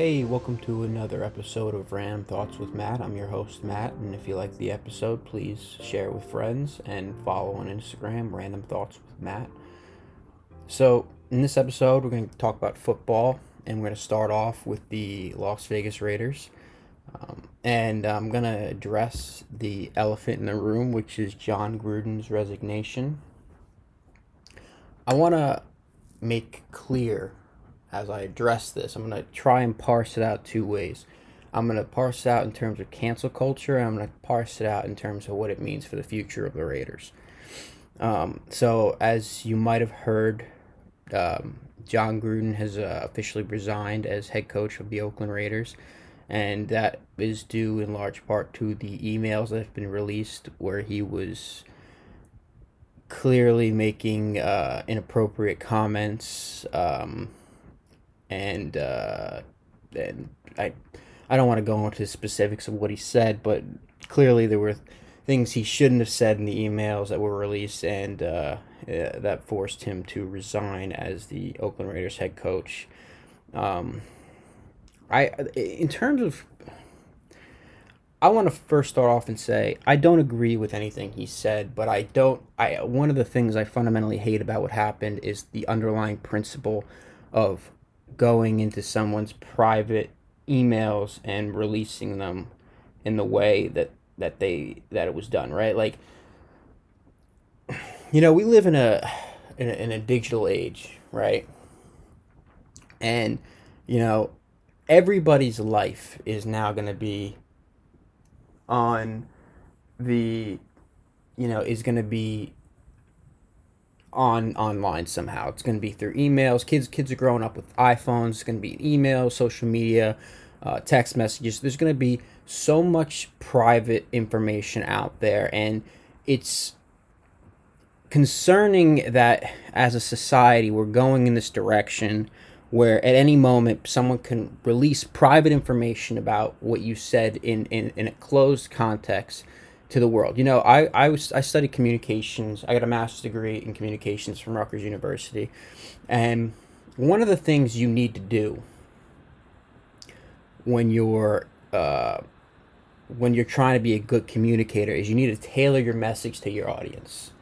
Hey, welcome to another episode of Random Thoughts with Matt. I'm your host, Matt, and if you like the episode, please share it with friends and follow on Instagram, Random Thoughts with Matt. So, in this episode, we're going to talk about football, and we're going to start off with the Las Vegas Raiders. Um, and I'm going to address the elephant in the room, which is Jon Gruden's resignation. I want to make clear as I address this. I'm going to try and parse it out two ways. I'm going to parse it out in terms of cancel culture, and I'm going to parse it out in terms of what it means for the future of the Raiders. Um, so, as you might have heard, um, Jon Gruden has uh, officially resigned as head coach of the Oakland Raiders, and that is due in large part to the emails that have been released where he was clearly making uh, inappropriate comments. Um, and uh, and I I don't want to go into specifics of what he said, but clearly there were things he shouldn't have said in the emails that were released, and uh, uh, that forced him to resign as the Oakland Raiders head coach. Um, I in terms of I want to first start off and say I don't agree with anything he said, but I don't. I one of the things I fundamentally hate about what happened is the underlying principle of going into someone's private emails and releasing them in the way that that they that it was done right? Like you know we live in a in a, in a digital age right? And you know everybody's life is now going to be on the you know is going to be on online somehow. It's going to be through emails. Kids kids are growing up with iPhones. It's going to be email, social media, uh, text messages. There's going to be so much private information out there, and it's concerning that as a society we're going in this direction where at any moment someone can release private information about what you said in, in, in a closed context to the world. You know, I, I was I studied communications. I got a master's degree in communications from Rutgers University, and one of the things you need to do when you're uh, when you're trying to be a good communicator is you need to tailor your message to your audience,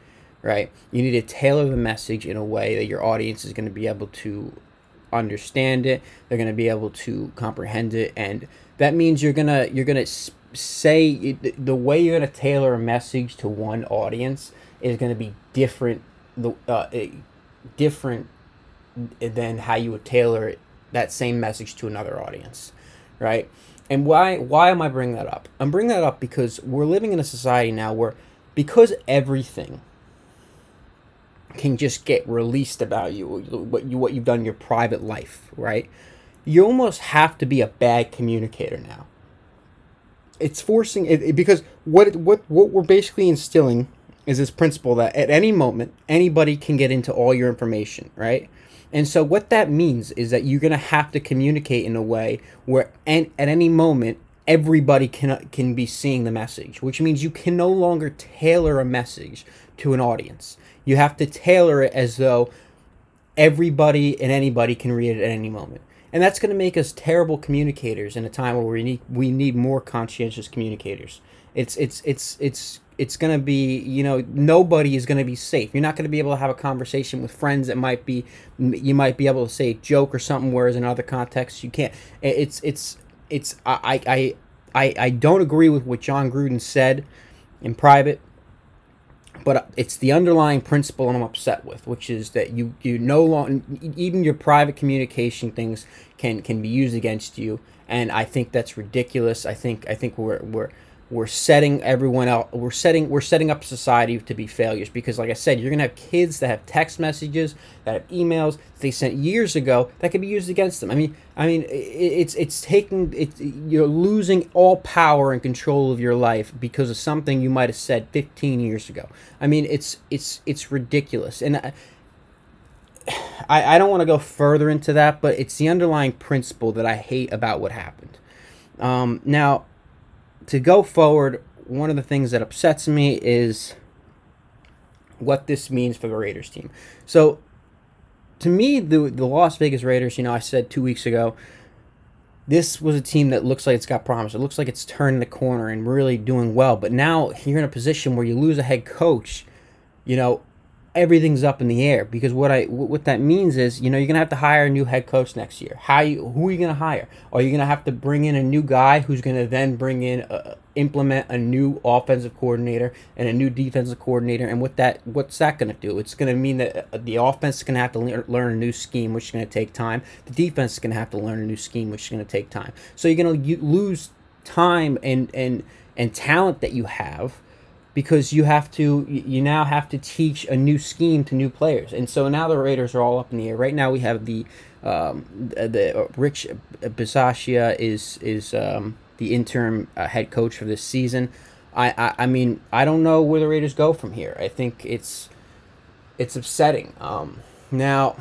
right? You need to tailor the message in a way that your audience is going to be able to understand it. They're going to be able to comprehend it, and that means you're gonna you're gonna say the way you're going to tailor a message to one audience is going to be different the uh, different than how you would tailor that same message to another audience right? And why why am i bringing that up? I'm bringing that up because we're living in a society now where because everything can just get released about you what you what you've done in your private life right? You almost have to be a bad communicator now it's forcing it, because what what what we're basically instilling is this principle that at any moment anybody can get into all your information, right? And so what that means is that you're going to have to communicate in a way where and at any moment everybody can can be seeing the message, which means you can no longer tailor a message to an audience. You have to tailor it as though everybody and anybody can read it at any moment and that's going to make us terrible communicators in a time where we need we need more conscientious communicators. It's it's it's it's it's going to be you know nobody is going to be safe. You're not going to be able to have a conversation with friends that might be you might be able to say joke or something, whereas in other contexts you can't. It's it's it's I I I I don't agree with what Jon Gruden said in private but it's the underlying principle I'm upset with, which is that you you no longer even your private communication things can can be used against you, and I think that's ridiculous. I think I think we're we're we're setting everyone out we're setting we're setting up society to be failures. Because like i said you're going to have kids that have text messages that have emails that they sent years ago that could be used against them. I mean i mean it's it's taking it you're losing all power and control of your life because of something you might have said 15 years ago. I mean it's it's it's ridiculous. And I, I, I don't want to go further into that, but it's the underlying principle that I hate about what happened. Um, now, to go forward, one of the things that upsets me is what this means for the Raiders team. So, to me, the the Las Vegas Raiders, you know, I said two weeks ago, this was a team that looks like it's got promise. It looks like it's turning the corner and really doing well. But now you're in a position where you lose a head coach. You know, everything's up in the air because what I what that means is you know you're gonna have to hire a new head coach next year. How you who are you gonna hire? Are you gonna have to bring in a new guy who's gonna then bring in a, implement a new offensive coordinator and a new defensive coordinator? And what that what's that gonna do? It's gonna mean that uh, the offense is gonna have to le- learn a new scheme, which is gonna take time. The defense is gonna have to learn a new scheme, which is gonna take time. So you're gonna lose time and and and talent that you have because you have to you now have to teach a new scheme to new players. And so now the raiders are all up in the air. Right now we have the um, the uh, rich bisaccia is is um, the interim uh, head coach for this season. I, I, I mean i don't know where the raiders go from here. I think it's it's upsetting. Um, now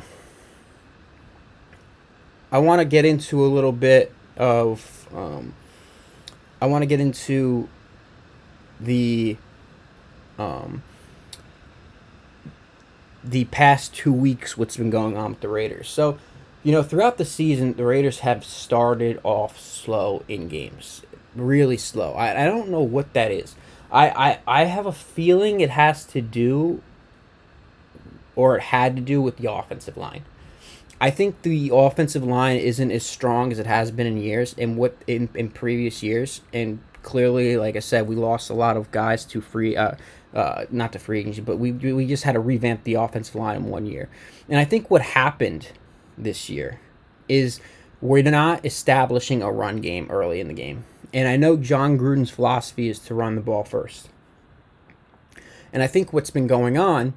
i want to get into a little bit of um, i want to get into the um, the past two weeks what's been going on with the Raiders. So, you know, throughout the season, the Raiders have started off slow in games, really slow. I, I don't know what that is. I, I, I have a feeling it has to do, or it had to do with the offensive line. I think the offensive line isn't as strong as it has been in years, and what in, in previous years, and clearly, like I said, we lost a lot of guys to free, uh, uh, not to free agency, but we we just had to revamp the offensive line in one year. And I think what happened this year is we're not establishing a run game early in the game. And I know Jon Gruden's philosophy is to run the ball first. And I think what's been going on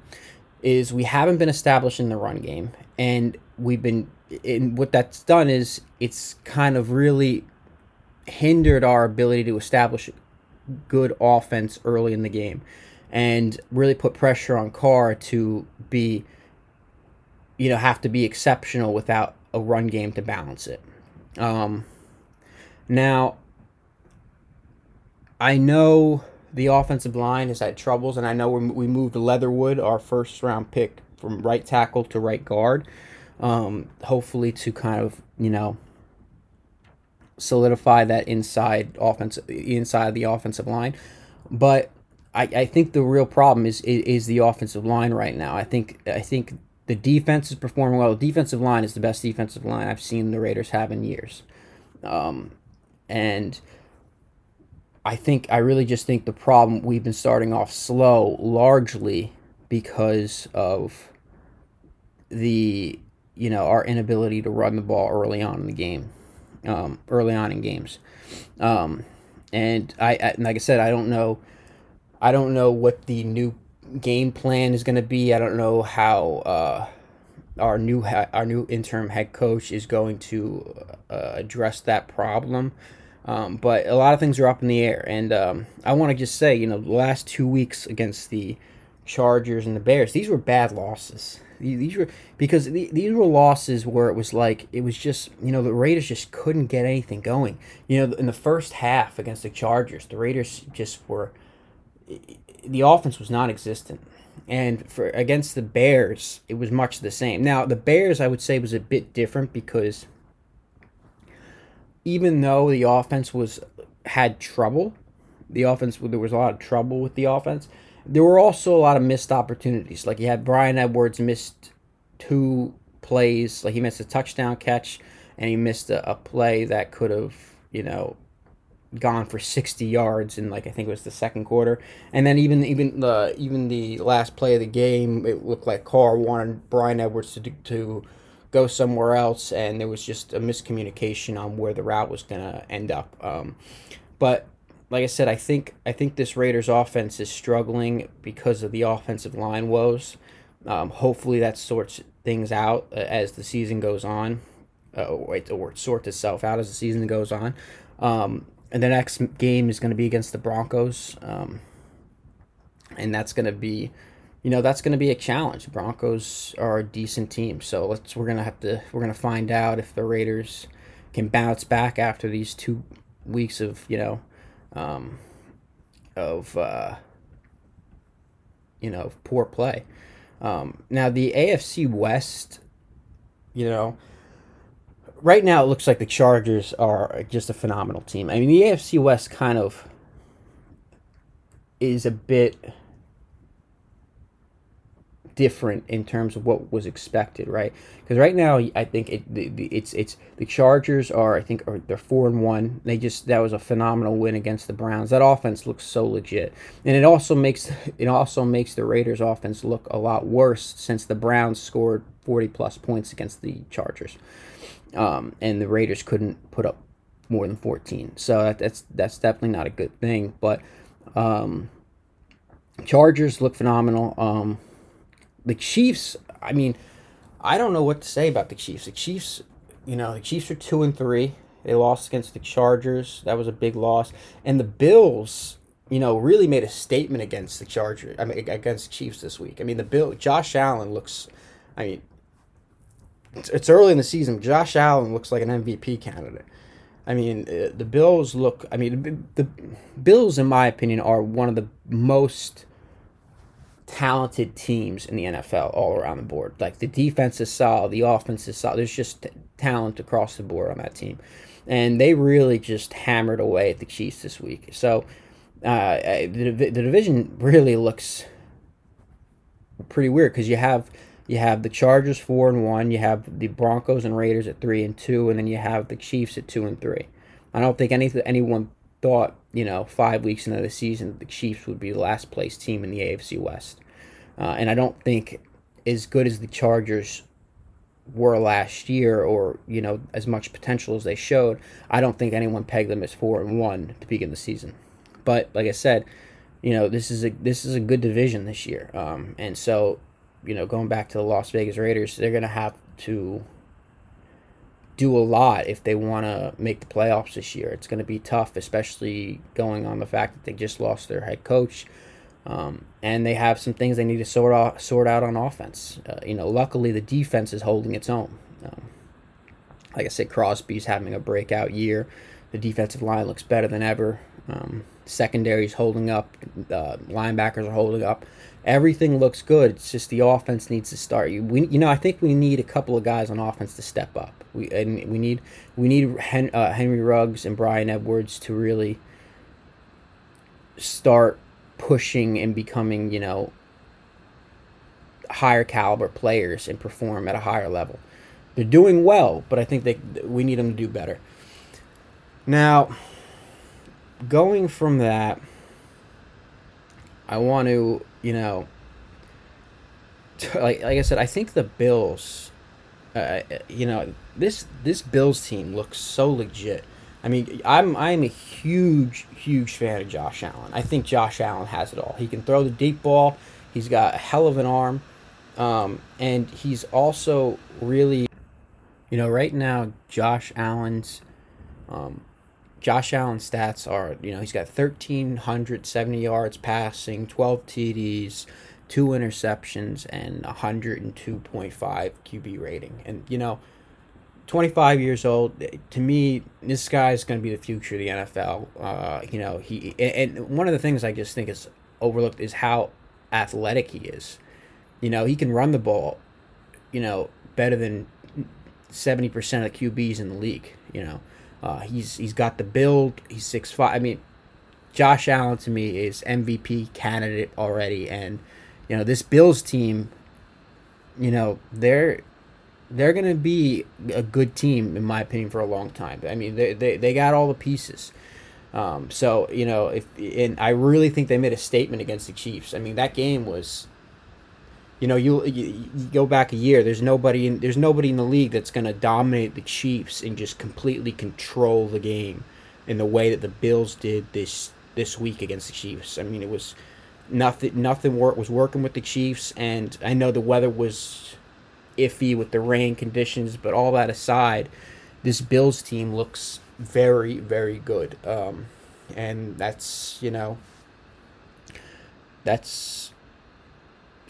is we haven't been establishing the run game, and we've been. And what that's done is it's kind of really hindered our ability to establish good offense early in the game and really put pressure on Carr to be, you know, have to be exceptional without a run game to balance it. Um, now, I know the offensive line has had troubles, and I know we moved Leatherwood, our first round pick, from right tackle to right guard. Um, hopefully, to kind of you know solidify that inside offense inside the offensive line, but I, I think the real problem is, is, is the offensive line right now. I think I think the defense is performing well. The defensive line is the best defensive line I've seen the Raiders have in years, um, and I think I really just think the problem we've been starting off slow largely because of the you know our inability to run the ball early on in the game, um, early on in games, um, and I, I like I said I don't know I don't know what the new game plan is going to be. I don't know how uh, our new ha- our new interim head coach is going to uh, address that problem. Um, but a lot of things are up in the air, and um, I want to just say, you know, the last two weeks against the Chargers and the Bears, these were bad losses. These were because these were losses where it was like it was just you know the Raiders just couldn't get anything going. You know, in the first half against the Chargers, the Raiders just were the offense was non-existent. And for against the Bears, it was much the same. Now, the Bears I would say was a bit different because even though the offense was had trouble, the offense there was a lot of trouble with the offense. There were also a lot of missed opportunities. Like you had Bryan Edwards missed two plays, like he missed a touchdown catch and he missed a, a play that could have, you know, gone for 60 yards in like I think it was the second quarter. And then even even the even the last play of the game, it looked like Carr wanted Bryan Edwards to to go somewhere else, and there was just a miscommunication on where the route was gonna end up. Um, but like I said, I think I think this Raiders offense is struggling because of the offensive line woes. Um, hopefully that sorts things out uh, as the season goes on, uh, or, or it sorts itself out as the season goes on. Um, and the next game is going to be against the Broncos, um, and that's going to be, you know, that's going to be a challenge. Broncos are a decent team, so let's we're gonna have to we're gonna find out if the Raiders can bounce back after these two weeks of you know, um, of uh, you know poor play. Um, now the AFC West, you know, right now it looks like the Chargers are just a phenomenal team. I mean, the AFC West kind of is a bit different in terms of what was expected, right? Because right now, I think it, the, the, it's it's the Chargers are I think are they're four and one. They just that was a phenomenal win against the Browns. That offense looks so legit, and it also makes it also makes the Raiders offense look a lot worse since the Browns scored forty plus points against the Chargers, um, and the Raiders couldn't put up more than fourteen. So that, that's that's definitely not a good thing, but. Um, Chargers look phenomenal. Um, the Chiefs, I mean, I don't know what to say about the Chiefs. The Chiefs, you know, the Chiefs are two and three. They lost against the Chargers. That was a big loss. And the Bills, you know, really made a statement against the Chargers. I mean, against Chiefs this week. I mean, the Bill, Josh Allen looks. I mean, it's, it's early in the season. Josh Allen looks like an MVP candidate. I mean, uh, the Bills look. I mean, the, the Bills, in my opinion, are one of the most talented teams in the NFL all around the board. Like the defense is solid, the offense is solid. There's just talent across the board on that team, and they really just hammered away at the Chiefs this week. So uh, the the division really looks pretty weird because you have you have the Chargers four and one, you have the Broncos and Raiders at three and two, and then you have the Chiefs at two and three. I don't think any anyone thought you know five weeks into the season the Chiefs would be the last place team in the AFC West. Uh, and I don't think as good as the Chargers were last year, or you know as much potential as they showed, I don't think anyone pegged them as four and one to begin the season. But like I said, you know this is a this is a good division this year, um, and so you know going back to the Las Vegas Raiders, they're gonna have to do a lot if they want to make the playoffs this year. It's going to be tough, especially going on the fact that they just lost their head coach. Um, and they have some things they need to sort out, sort out on offense. Uh, you know, luckily the defense is holding its own. Um, like I said, Crosby's having a breakout year. The defensive line looks better than ever. Um, secondary's holding up. Uh, linebackers are holding up. Everything looks good. It's just the offense needs to start. We, you know, I think we need a couple of guys on offense to step up. We and we need we need Hen, uh, Henry Ruggs and Bryan Edwards to really start pushing and becoming, you know, higher caliber players and perform at a higher level. They're doing well, but I think they we need them to do better. Now, going from that, I want to, you know, like like I said, I think the Bills, uh, you know, this this Bills team looks so legit. I mean, I'm I'm a huge huge fan of Josh Allen. I think Josh Allen has it all. He can throw the deep ball. He's got a hell of an arm, um, and he's also really, you know, right now Josh Allen's, um, Josh Allen's stats are you know he's got thirteen hundred seventy yards passing, twelve TDs, two interceptions, and hundred and two point five QB rating, and you know 25 years old. To me, this guy is going to be the future of the NFL. Uh, you know, he and one of the things I just think is overlooked is how athletic he is. You know, he can run the ball. You know, better than 70% of the QBs in the league. You know, uh, he's he's got the build. He's six five. I mean, Josh Allen to me is MVP candidate already, and you know this Bills team. You know they're they're to be a good team, in my opinion, for a long time. I mean, they, they, they got all the pieces. Um, so, you know, if and I really think they made a statement against the Chiefs. I mean, that game was, you know, you, you, you go back a year. There's nobody in there's nobody in the league that's going to dominate the Chiefs and just completely control the game in the way that the Bills did this this week against the Chiefs. I mean, it was nothing nothing work was working with the Chiefs, and I know the weather was iffy with the rain conditions, but all that aside, this Bills team looks very, very good. Um, and that's, you know, that's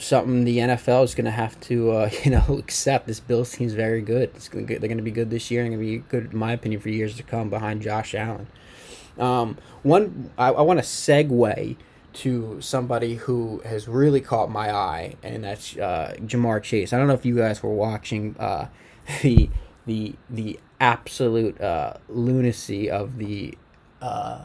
something the NFL is going to have to, uh, you know, accept. This Bills team is very good. It's gonna, they're going to be good this year and going to be good, in my opinion, for years to come behind Josh Allen. Um, one, I, I want to segue to somebody who has really caught my eye, and that's uh, Ja'Marr Chase. I don't know if you guys were watching uh, the the the absolute uh, lunacy of the uh,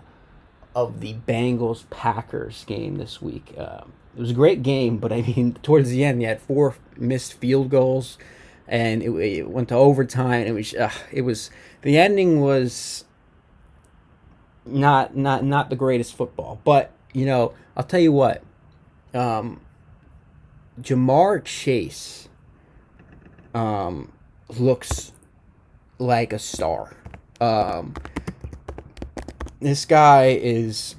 of the Bengals Packers game this week. Uh, it was a great game, but I mean, towards the end, you had four missed field goals, and it, it went to overtime. it was uh, it was the ending was not not not the greatest football, but you know, I'll tell you what, um, Ja'Marr Chase um, looks like a star. Um, this guy is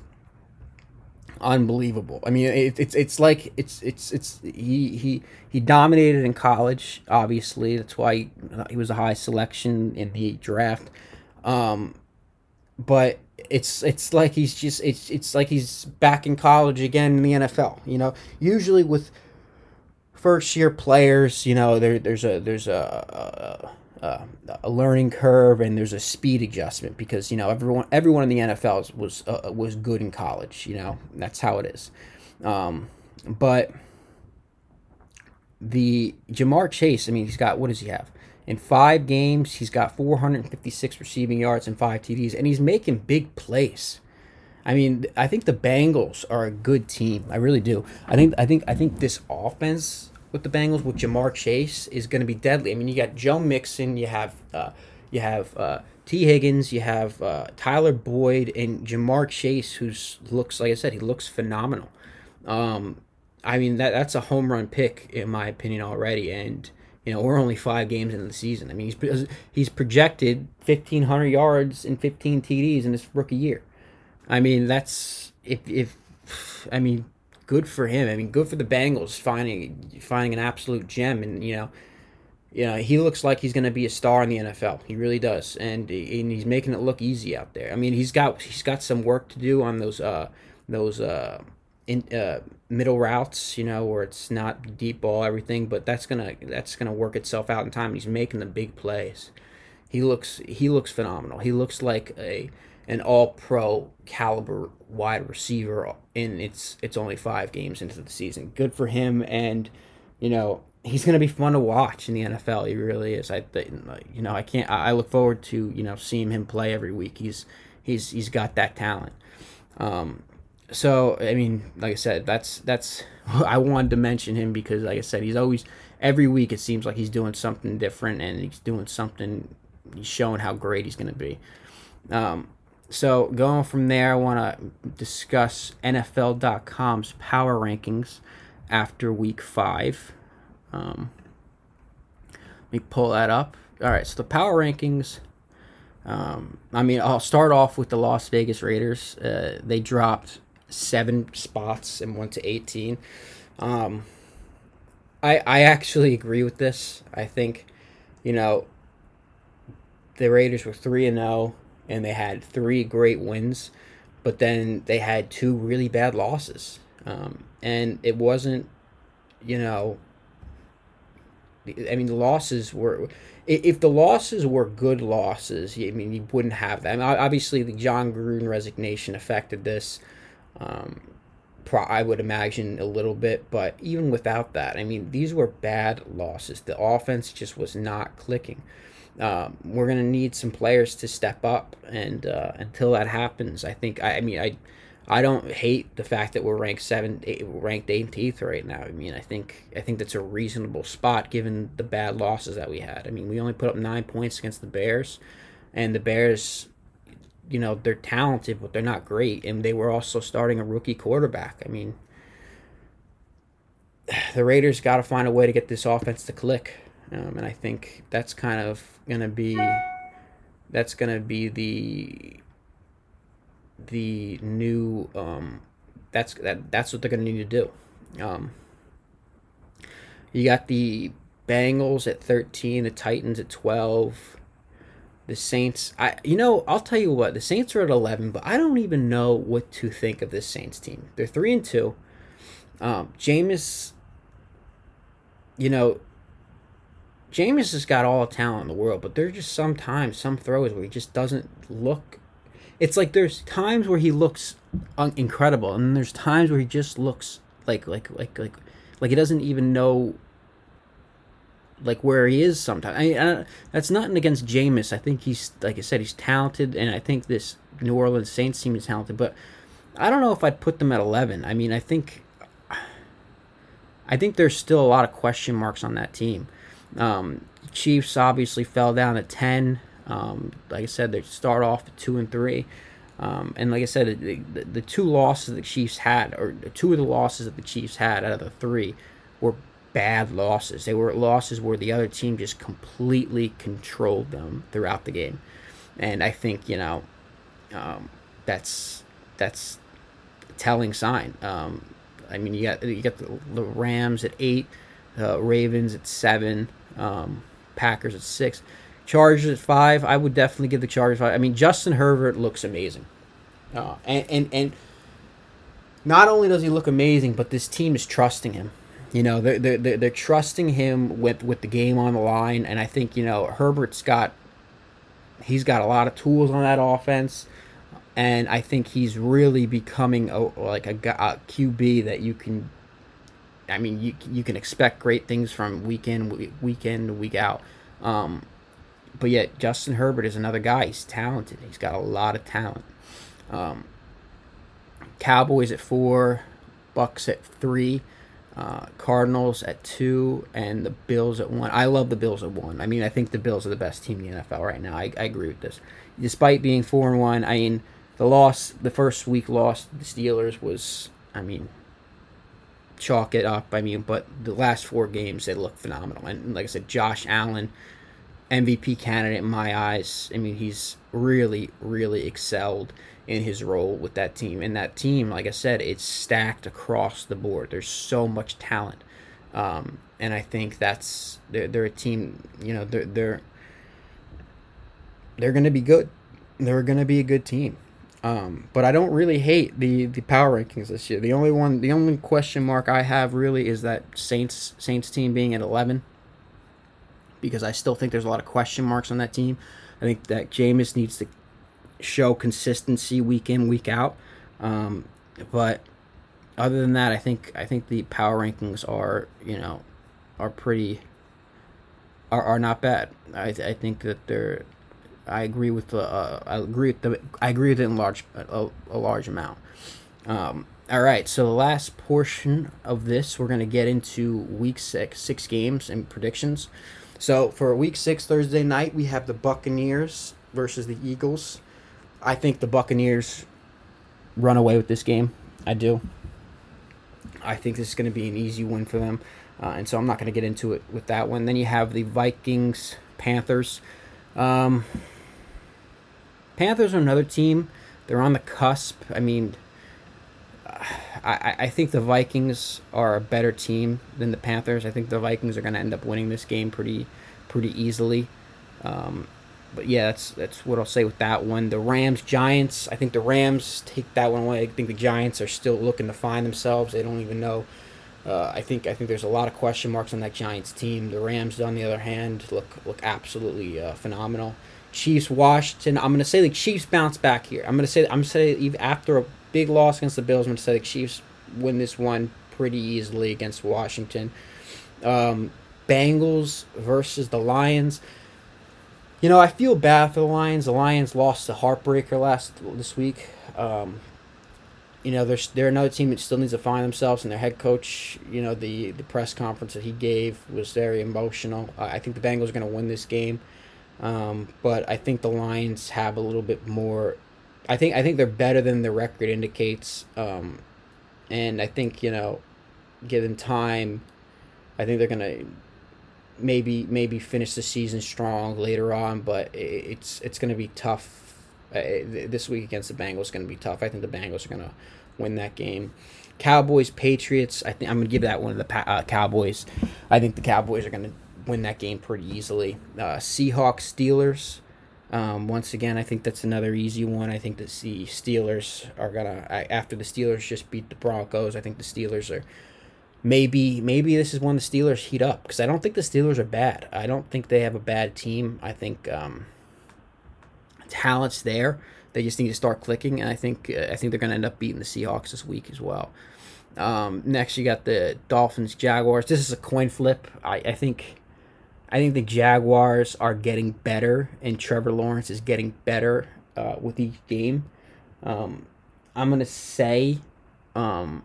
unbelievable. I mean, it, it's it's like it's it's it's he he he dominated in college. Obviously, that's why he, he was a high selection in the draft. Um, but it's it's like he's just it's it's like he's back in college again in the NFL. You know, usually with first year players, you know, there there's a there's a, a, a, a learning curve and there's a speed adjustment because you know everyone everyone in the NFL was uh, was good in college. You know, that's how it is. Um, but the Ja'Marr Chase, I mean, he's got what does he have? In five games, he's got 456 receiving yards and five TDs, and he's making big plays. I mean, I think the Bengals are a good team. I really do. I think I think I think this offense with the Bengals with Ja'Marr Chase is going to be deadly. I mean, you got Joe Mixon, you have uh, you have uh, Tee Higgins, you have uh, Tyler Boyd, and Ja'Marr Chase, who looks like I said, he looks phenomenal. Um, I mean, that that's a home run pick in my opinion already, and you know, we're only five games into the season. I mean, he's he's projected fifteen hundred yards and fifteen TDs in his rookie year. I mean, that's if if I mean, good for him. I mean, good for the Bengals finding finding an absolute gem, and you know, you know, he looks like he's going to be a star in the NFL. He really does, and and he's making it look easy out there. I mean, he's got he's got some work to do on those uh those uh in uh, middle routes, you know, where it's not deep ball everything, but that's gonna that's gonna work itself out in time. He's making the big plays. He looks he looks phenomenal. He looks like a an all pro caliber wide receiver and it's it's only five games into the season. Good for him and you know, he's gonna be fun to watch in the NFL. He really is. I think, you know, I can't I look forward to, you know, seeing him play every week. He's he's he's got that talent. Um, so I mean, like I said, that's that's I wanted to mention him because, like I said, he's always every week it seems like he's doing something different and he's doing something. He's showing how great he's going to be. Um, so going from there, I want to discuss NFL.com's power rankings after week five. Um, let me pull that up. All right, so the power rankings. Um, I mean, I'll start off with the Las Vegas Raiders. Uh, they dropped seven spots and went to 18. Um, I I actually agree with this. I think, you know, the Raiders were three and zero, oh, and they had three great wins, but then they had two really bad losses, um, and it wasn't, you know. I mean, the losses were. If the losses were good losses, I mean, you wouldn't have that. Obviously, the Jon Gruden resignation affected this. Um, pro- I would imagine a little bit, but even without that, I mean, these were bad losses. The offense just was not clicking. Um, we're gonna need some players to step up, and uh, until that happens, I think I, I, mean I, I don't hate the fact that we're ranked seven, eight, ranked 18th right now. I mean I think I think that's a reasonable spot given the bad losses that we had. I mean we only put up nine points against the Bears, and the Bears you know they're talented, but they're not great, and they were also starting a rookie quarterback. I mean, the Raiders got to find a way to get this offense to click, um, and I think that's kind of gonna be that's gonna be the the new um, that's that that's what they're gonna need to do. Um, you got the Bengals at 13, the Titans at 12, the Saints, I you know, I'll tell you what, the Saints are at eleven, but I don't even know what to think of this Saints team. They're three and two. Um, Jameis, you know, Jameis has got all the talent in the world, but there's just sometimes some throws where he just doesn't look. It's like there's times where he looks un- incredible, and there's times where he just looks like like like like like he doesn't even know like where he is sometimes. I, I, that's nothing against Jameis. I think he's like I said, he's talented, and I think this New Orleans Saints team is talented. But I don't know if I'd put them at eleven. I mean, I think I think there's still a lot of question marks on that team. Um, Chiefs obviously fell down to ten. Um, like I said, they start off at two and three. Um, and like I said, the, the, the, two losses the Chiefs had, or two of the losses that the Chiefs had out of the three, were bad losses. They were losses where the other team just completely controlled them throughout the game. And I think you know, um, that's that's a telling sign. Um, I mean, you got you got the, the Rams at eight, uh, Ravens at seven, um, Packers at six. Chargers at five. I would definitely give the Chargers five. I mean, Justin Herbert looks amazing, uh, and and and not only does he look amazing, but this team is trusting him. You know, they're they're they're trusting him with with the game on the line, and I think you know Herbert's got he's got a lot of tools on that offense, and I think he's really becoming a, like a, a QB that you can. I mean, you you can expect great things from week in, week week in, week out. Um, but yet Justin Herbert is another guy. He's talented. He's got a lot of talent. Um, Cowboys at four, Bucks at three, uh, Cardinals at two, and the Bills at one. I love the Bills at one. I mean, I think the Bills are the best team in the NFL right now. I, I agree with this. Despite being four and one, I mean, the loss, the first week loss, the Steelers was, I mean, chalk it up. I mean, but the last four games they look phenomenal. And like I said, Josh Allen MVP candidate in my eyes. I mean, he's really, really excelled in his role with that team. And that team, like I said, it's stacked across the board. There's so much talent, um, and I think that's they're, they're a team. You know, they're they're they're going to be good. They're going to be a good team. Um, but I don't really hate the the power rankings this year. The only one, the only question mark I have really is that Saints Saints team being at eleven because I still think there's a lot of question marks on that team. I think that Jameis needs to show consistency week in week out. Um, but other than that, I think I think the power rankings are you know are pretty are, are not bad. I I think that they're I agree with the uh, I agree with the I agree with it in large a, a large amount. Um, all right, so the last portion of this, we're to get into week six, six games and predictions. So for week six Thursday night, we have the Buccaneers versus the Eagles. I think the Buccaneers run away with this game. I do. I think this is going to be an easy win for them. Uh, and so I'm not going to get into it with that one. Then you have the Vikings Panthers. Um, Panthers are another team. They're on the cusp. I mean, I, I think the Vikings are a better team than the Panthers. I think the Vikings are going to end up winning this game pretty pretty easily. Um, but yeah, that's that's what I'll say with that one. The Rams Giants. I think the Rams take that one away. I think the Giants are still looking to find themselves. They don't even know. Uh, I think I think there's a lot of question marks on that Giants team. The Rams, on the other hand, look look absolutely uh, phenomenal. Chiefs Washington. I'm gonna say the Chiefs bounce back here. I'm gonna say I'm gonna say even after a big loss against the Bills. I'm to say the Chiefs win this one pretty easily against Washington. Um, Bengals versus the Lions. You know, I feel bad for the Lions. The Lions lost a heartbreaker last this week. Um, you know, they're, they're another team that still needs to find themselves, and their head coach, you know, the, the press conference that he gave was very emotional. I think the Bengals are going to win this game, um, but I think the Lions have a little bit more I think I think they're better than the record indicates. Um, and I think you know, given time, I think they're gonna maybe maybe finish the season strong later on. But it's it's gonna be tough. Uh, this week against the Bengals is gonna be tough. I think the Bengals are gonna win that game. Cowboys Patriots. I think I'm gonna give that one to the uh, Cowboys. I think the Cowboys are gonna win that game pretty easily. Uh, Seahawks Steelers. Um, once again, I think that's another easy one. I think that the Steelers are gonna after the Steelers just beat the Broncos. I think the Steelers are maybe maybe this is when the Steelers heat up because I don't think the Steelers are bad. I don't think they have a bad team. I think um, talent's there. They just need to start clicking, and I think uh, I think they're gonna end up beating the Seahawks this week as well. Um, next, you got the Dolphins Jaguars. This is a coin flip. I, I think I think the Jaguars are getting better, and Trevor Lawrence is getting better uh, with each game. Um, I'm gonna say, um,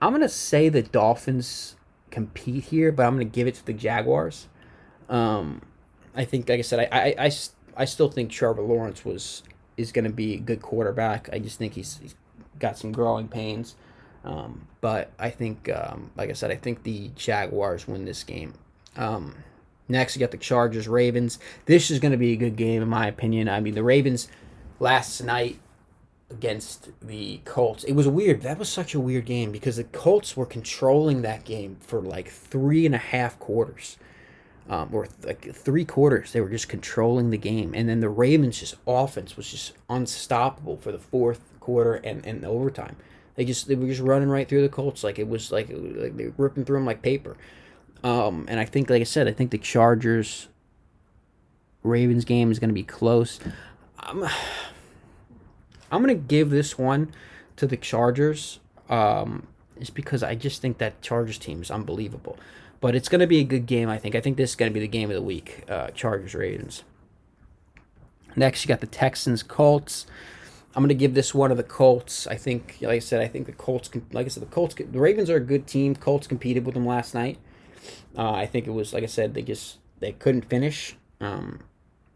I'm gonna say the Dolphins compete here, but I'm gonna give it to the Jaguars. Um, I think, like I said, I, I, I, I still think Trevor Lawrence was is gonna be a good quarterback. I just think he's, he's got some growing pains. Um, but I think, um, like I said, I think the Jaguars win this game. Um, next, you got the Chargers Ravens. This is going to be a good game, in my opinion. I mean, the Ravens last night against the Colts, it was weird. That was such a weird game because the Colts were controlling that game for like three and a half quarters. Um, or like three quarters, they were just controlling the game, and then the Ravens' just offense was just unstoppable for the fourth quarter and, and overtime. They just they were just running right through the Colts like it was like, like they were ripping through them like paper. Um, and I think, like I said, I think the Chargers Ravens game is going to be close. I'm I'm going to give this one to the Chargers. Um, because I just think that Chargers team is unbelievable. But it's going to be a good game, I think. I think this is going to be the game of the week uh, Chargers Ravens. Next, you got the Texans Colts. I'm going to give this one of the Colts. I think, like I said, I think the Colts. Like I said, the Colts. The Ravens are a good team. Colts competed with them last night. Uh, I think it was like I said, they just they couldn't finish. Um,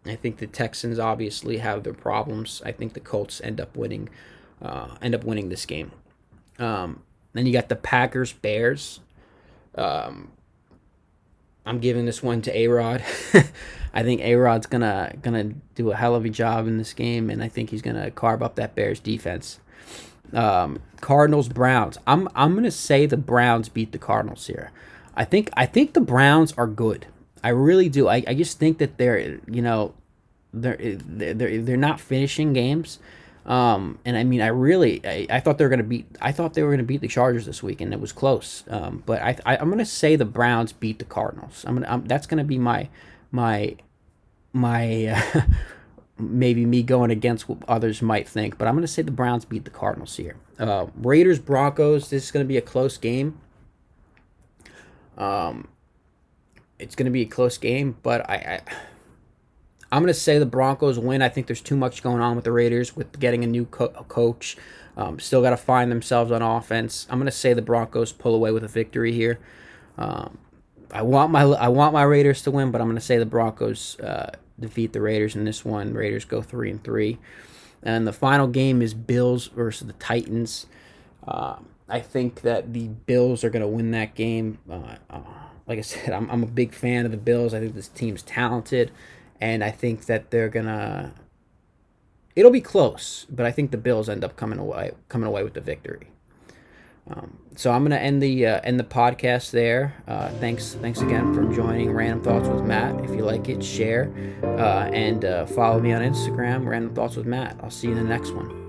I think the Texans obviously have their problems. I think the Colts end up winning. Uh, end up winning this game. Um, then you got the Packers Bears. Um, I'm giving this one to A Rod. I think A Rod's gonna gonna do a hell of a job in this game, and I think he's gonna carve up that Bears defense. Um, Cardinals Browns. I'm I'm gonna say the Browns beat the Cardinals here. I think I think the Browns are good. I really do. I, I just think that they're you know they're they're they're not finishing games. Um, and I mean, I really, I, I thought they were going to beat, I thought they were going to beat the Chargers this week, and it was close. Um, but I, I am going to say the Browns beat the Cardinals. I'm gonna, I'm, that's going to be my, my, my, uh, maybe me going against what others might think. But I'm going to say the Browns beat the Cardinals here. Uh, Raiders Broncos. This is going to be a close game. Um, it's going to be a close game, but I, I I'm going to say the Broncos win. I think there's too much going on with the Raiders with getting a new co- coach. Um, still got to find themselves on offense. I'm going to say the Broncos pull away with a victory here. Um, I want my I want my Raiders to win, but I'm going to say the Broncos uh, defeat the Raiders in this one. Raiders go three and three, and the final game is Bills versus the Titans. Uh, I think that the Bills are going to win that game. Uh, uh, like I said, I'm, I'm a big fan of the Bills. I think this team's talented and I think that they're gonna. It'll be close, but I think the Bills end up coming away coming away with the victory. Um, so I'm gonna end the uh, end the podcast there. Uh, thanks thanks again for joining Random Thoughts with Matt. If you like it, share uh, and uh, follow me on Instagram, Random Thoughts with Matt. I'll see you in the next one.